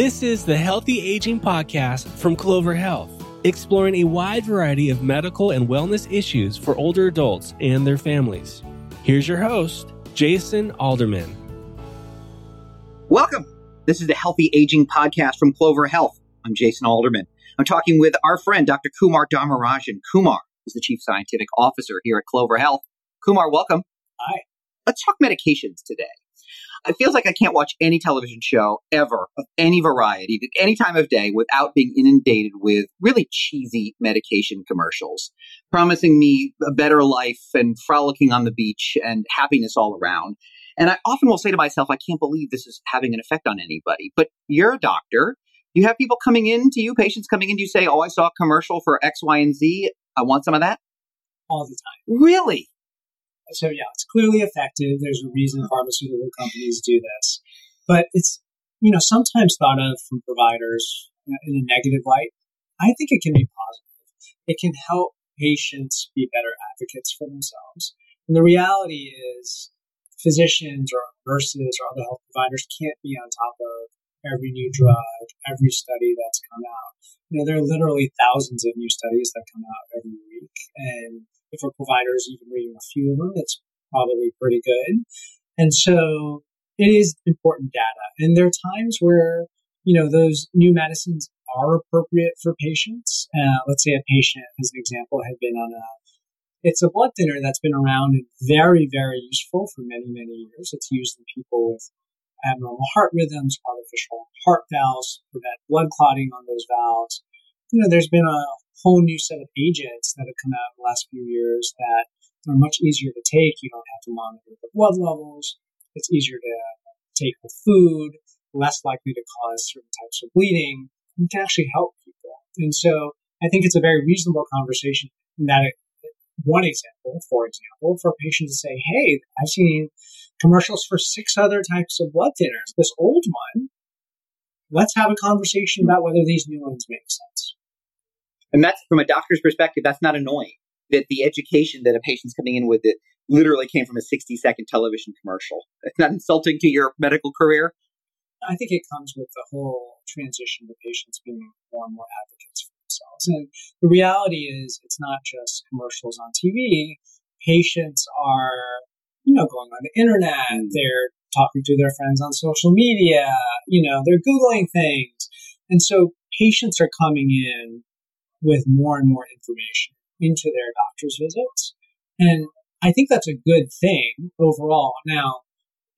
This is the Healthy Aging Podcast from Clover Health, exploring a wide variety of medical and wellness issues for older adults and their families. Here's your host, Jason Alderman. Welcome. This is the Healthy Aging Podcast from Clover Health. I'm Jason Alderman. I'm talking with our friend, Dr. Kumar Dharmarajan. Kumar is the Chief Scientific Officer here at Clover Health. Kumar, welcome. Hi. Let's talk medications today. It feels like I can't watch any television show ever of any variety, any time of day, without being inundated with really cheesy medication commercials, promising me a better life and frolicking on the beach and happiness all around. And I often will say to myself, I can't believe this is having an effect on anybody. But you're a doctor. You have people coming in to you, patients coming in to you say, Oh, I saw a commercial for X, Y, and Z. I want some of that. All the time. Really? So yeah, it's clearly effective. There's a reason pharmaceutical companies do this, but it's you know sometimes thought of from providers in a negative light. I think it can be positive. It can help patients be better advocates for themselves. And the reality is, physicians or nurses or other health providers can't be on top of every new drug, every study that's come out. You know, there are literally thousands of new studies that come out every week, and if a provider is even reading a few of them, it's probably pretty good. And so it is important data. And there are times where, you know, those new medicines are appropriate for patients. Uh, let's say a patient, as an example, had been on a it's a blood thinner that's been around and very, very useful for many, many years. It's used in people with abnormal heart rhythms, artificial heart valves, prevent blood clotting on those valves. You know, there's been a whole new set of agents that have come out in the last few years that are much easier to take. You don't have to monitor the blood levels. It's easier to take with food, less likely to cause certain types of bleeding, and can actually help people. And so I think it's a very reasonable conversation that it, one example, for example, for a patient to say, Hey, I've seen commercials for six other types of blood thinners. This old one, let's have a conversation about whether these new ones make sense. And that's from a doctor's perspective, that's not annoying. That the education that a patient's coming in with it literally came from a 60 second television commercial. It's not insulting to your medical career. I think it comes with the whole transition to patients being more and more advocates for themselves. And the reality is, it's not just commercials on TV. Patients are, you know, going on the internet. Mm. They're talking to their friends on social media. You know, they're Googling things. And so patients are coming in with more and more information into their doctor's visits. And I think that's a good thing overall. Now,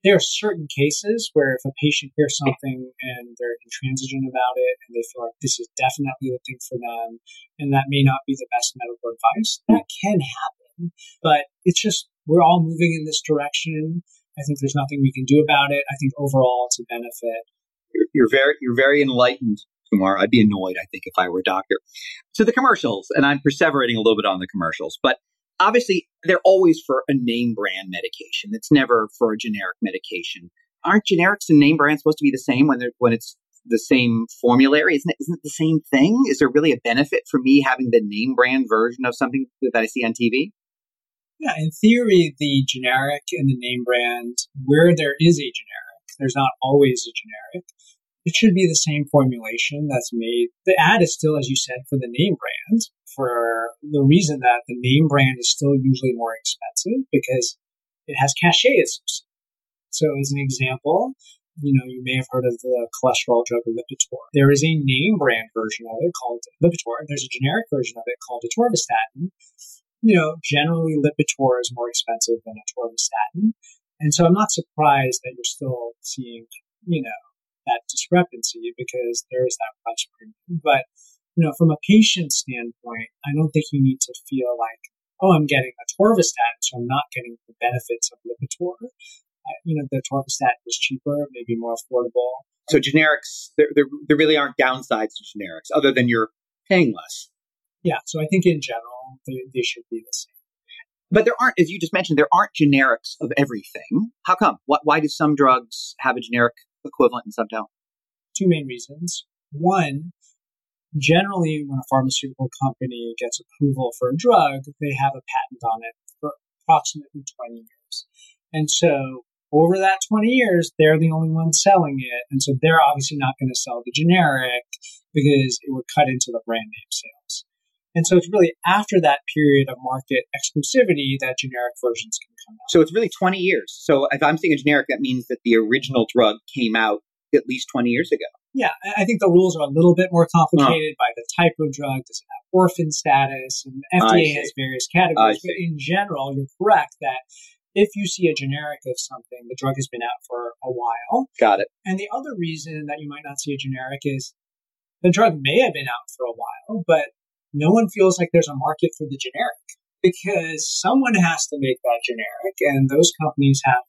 there are certain cases where if a patient hears something and they're intransigent about it and they feel like this is definitely the thing for them and that may not be the best medical advice, that can happen. But it's just, we're all moving in this direction. I think there's nothing we can do about it. I think overall it's a benefit. You're, you're very, you're very enlightened Kumar. I'd be annoyed, I think, if I were a doctor. So the commercials, and I'm perseverating a little bit on the commercials, but obviously they're always for a name brand medication. It's never for a generic medication. Aren't generics and name brands supposed to be the same when they're when it's the same formulary? Isn't it, isn't it the same thing? Is there really a benefit for me having the name brand version of something that I see on TV? Yeah, in theory, the generic and the name brand, where there is a generic, there's not always a generic it should be the same formulation that's made. The ad is still, as you said, for the name brand, for the reason that the name brand is still usually more expensive because it has cachet associated. So, as an example, you know, you may have heard of the cholesterol drug Lipitor. There is a name brand version of it called Lipitor. There's a generic version of it called atorvastatin. You know, generally Lipitor is more expensive than atorvastatin. And so I'm not surprised that you're still seeing, you know, that discrepancy because there is that price premium. But you know, from a patient standpoint, I don't think you need to feel like, oh, I'm getting atorvastatin, so I'm not getting the benefits of Lipitor. Uh, you know, the atorvastatin is cheaper, maybe more affordable. So generics, there, there, there really aren't downsides to generics other than you're paying less. Yeah, so I think in general, they, they should be the same. But there aren't, as you just mentioned, there aren't generics of everything. How come? What, why do some drugs have a generic equivalent in some don't? Two main reasons. One, generally when a pharmaceutical company gets approval for a drug, they have a patent on it for approximately 20 years. And so over that 20 years, they're the only ones selling it. And so they're obviously not going to sell the generic because it would cut into the brand name sales. And so it's really after that period of market exclusivity that generic versions can come out. So it's really 20 years. So if I'm saying a generic, that means that the original drug came out at least 20 years ago. Yeah, I think the rules are a little bit more complicated by the type of drug. Does it have orphan status? And FDA has various categories. But in general, you're correct that if you see a generic of something, the drug has been out for a while. Got it. And the other reason that you might not see a generic is the drug may have been out for a while, but no one feels like there's a market for the generic because someone has to make that generic, and those companies have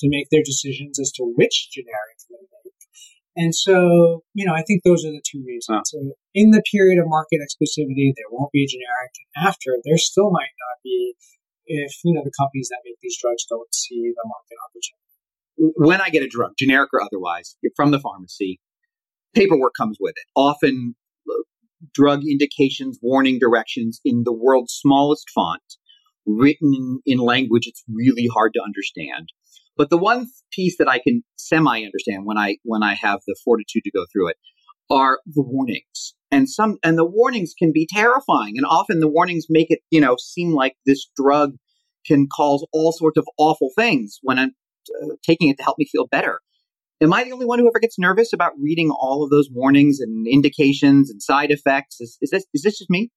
to make their decisions as to which generic they make. And so, you know, I think those are the two reasons. Huh. So, in the period of market exclusivity, there won't be a generic. After, there still might not be if, you know, the companies that make these drugs don't see the market opportunity. When I get a drug, generic or otherwise, from the pharmacy, paperwork comes with it. Often drug indications, warning directions in the world's smallest font, written in, language it's really hard to understand. But the one piece that I can semi understand when I when I have the fortitude to go through it are the warnings. And some and the warnings can be terrifying and often the warnings make it, you know, seem like this drug can cause all sorts of awful things when I'm uh, taking it to help me feel better. Am I the only one who ever gets nervous about reading all of those warnings and indications and side effects? Is, is this is this just me?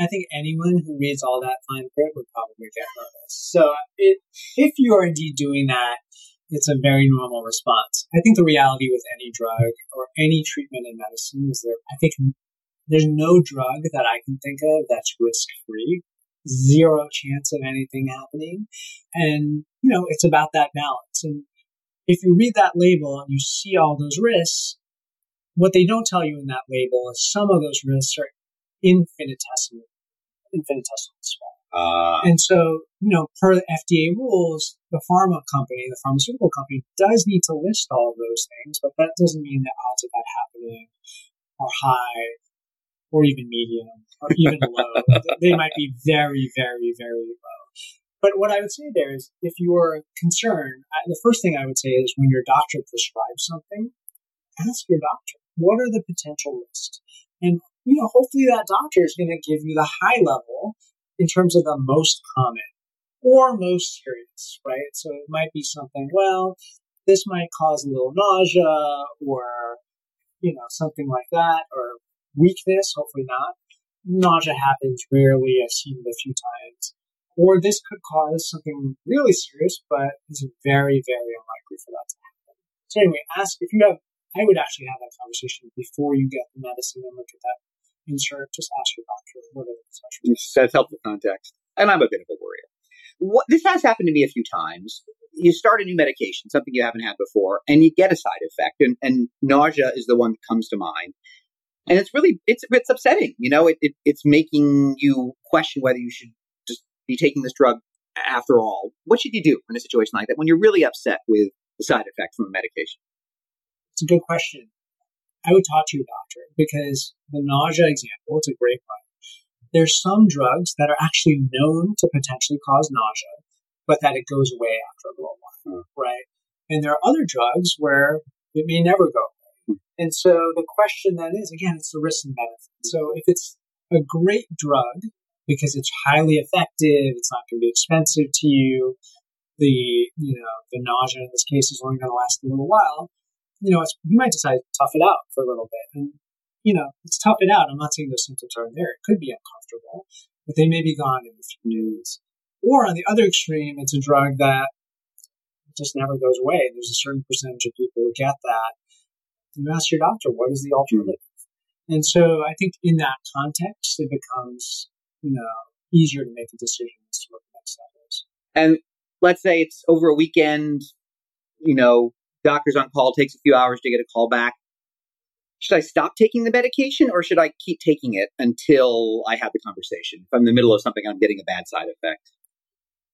I think anyone who reads all that fine print would probably get nervous. So it, if you are indeed doing that, it's a very normal response. I think the reality with any drug or any treatment in medicine is that I think there's no drug that I can think of that's risk free. Zero chance of anything happening. And, you know, it's about that balance. And if you read that label and you see all those risks, what they don't tell you in that label is some of those risks are infinitesimal, infinitesimally small. Uh, and so, you know, per the FDA rules, the pharma company, the pharmaceutical company, does need to list all of those things, but that doesn't mean the odds of that happening are high or even medium or even low. They might be very, very, very low. But what I would say there is, if you are concerned, I, the first thing I would say is when your doctor prescribes something, ask your doctor, what are the potential risks? And, you know, hopefully that doctor is going to give you the high level in terms of the most common or most serious, right? So it might be something, well, this might cause a little nausea or, you know, something like that, or weakness, hopefully not. Nausea happens rarely. I've seen it a few times or this could cause something really serious, but it's very, very unlikely for that to happen. So anyway, ask if you have, I would actually have that conversation before you get the medicine and look at that insert. Just ask your doctor what it is. That's helpful context. And I'm a bit of a worrier. What, this has happened to me a few times. You start a new medication, something you haven't had before, and you get a side effect, and, and nausea is the one that comes to mind. And it's really, it's, it's upsetting. You know, it, it, it's making you question whether you should be taking this drug after all. What should you do in a situation like that when you're really upset with the side effect from a medication? It's a good question. I would talk to your doctor because the nausea example, it's a great one. There's some drugs that are actually known to potentially cause nausea, but that it goes away after a little while, hmm. right? And there are other drugs where it may never go away. Hmm. And so the question then is, again, it's the risk and benefit. So if it's a great drug because it's highly effective. It's not going to be expensive to you. The you know the nausea in this case is only going to last a little while. You know, you might decide to tough it out for a little bit, and you know, it's tough it out. I'm not saying those symptoms aren't there. It could be uncomfortable, but they may be gone in a few days. Or on the other extreme, it's a drug that just never goes away. There's a certain percentage of people who get that. You ask your doctor, what is the alternative? And so I think in that context, it becomes you know, easier to make a decision as to what the next step is. And let's say it's over a weekend, you know, doctor's on call, takes a few hours to get a call back. Should I stop taking the medication or should I keep taking it until I have the conversation? If I'm in the middle of something, I'm getting a bad side effect.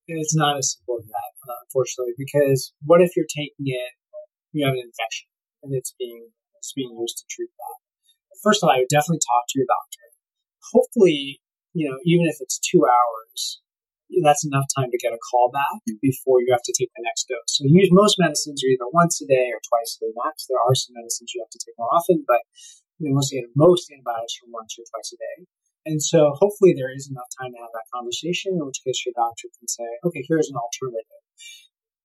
It's not as simple as that, uh, unfortunately, because what if you're taking it, you have an infection and it's being, it's being used to treat that? First of all, I would definitely talk to your doctor. Hopefully, you know, even if it's two hours, that's enough time to get a call back before you have to take the next dose. So use most medicines are either once a day or twice a day max. There are some medicines you have to take more often, but you know, most, most antibiotics are once or twice a day. And so hopefully there is enough time to have that conversation, in which case your doctor can say, okay, here's an alternative.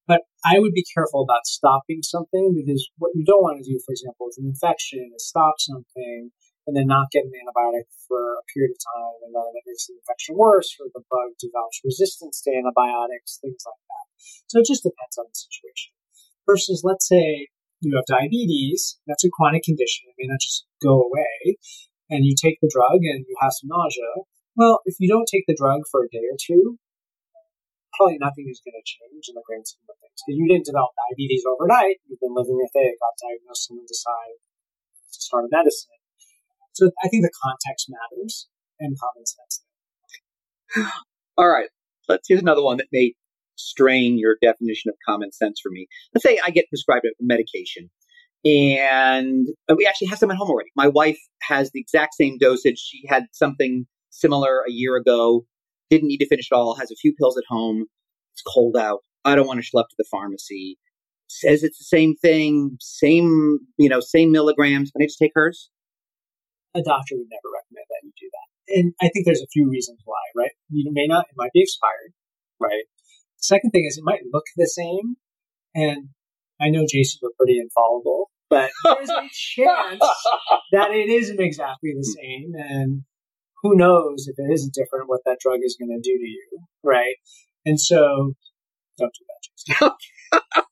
But I would be careful about stopping something because what you don't want to do, for example, with an infection is stop something and then not get an antibiotic for a period of time, and then it makes the infection worse, or the bug develops resistance to antibiotics, things like that. So it just depends on the situation. Versus, let's say you have diabetes, that's a chronic condition, it may not just go away, and you take the drug and you have some nausea. Well, if you don't take the drug for a day or two, probably nothing is going to change in the grand scheme of things. Because you didn't develop diabetes overnight, you've been living with it, got diagnosed, and then decided to start a medicine so I think the context matters and common sense. All right. Let's here's another one that may strain your definition of common sense for me. Let's say I get prescribed a medication and we actually have some at home already. My wife has the exact same dosage. She had something similar a year ago, didn't need to finish it all, has a few pills at home. It's cold out. I don't want to schlep to the pharmacy. Says it's the same thing, same, you know, same milligrams. Can I just take hers? A doctor would never recommend that you do that. And I think there's a few reasons why, right? You may not, it might be expired, right? Second thing is it might look the same. And I know Jason, we're pretty infallible, but there's a chance that it isn't exactly the same. And who knows if it isn't different, what that drug is going to do to you, right? And so don't do that, Jason.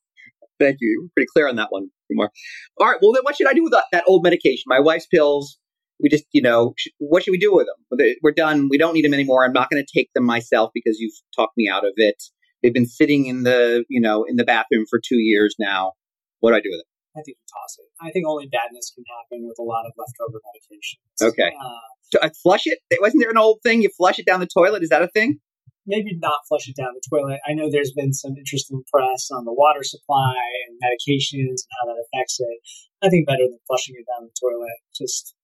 Thank you. You were pretty clear on that one, Kumar. All right. Well, then what should I do with that, that old medication? My wife's pills we just, you know, sh- what should we do with them? We're done. We don't need them anymore. I'm not going to take them myself because you've talked me out of it. They've been sitting in the, you know, in the bathroom for two years now. What do I do with them? I think you toss it. I think only badness can happen with a lot of leftover medications. Okay. Uh, so, uh, flush it? Wasn't there an old thing? You flush it down the toilet? Is that a thing? Maybe not flush it down the toilet. I know there's been some interesting press on the water supply and medications and how that affects it. I think better than flushing it down the toilet. Just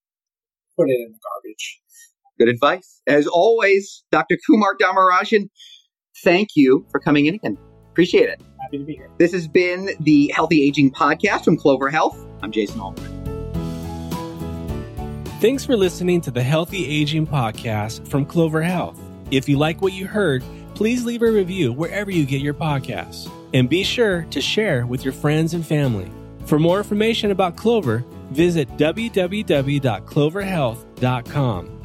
put it in the garbage. Good advice. As always, Dr. Kumar Dharmarajan, thank you for coming in again. Appreciate it. Happy to be here. This has been the Healthy Aging Podcast from Clover Health. I'm Jason Alderman. Thanks for listening to the Healthy Aging Podcast from Clover Health. If you like what you heard, please leave a review wherever you get your podcasts. And be sure to share with your friends and family. For more information about Clover, visit www.cloverhealth.com.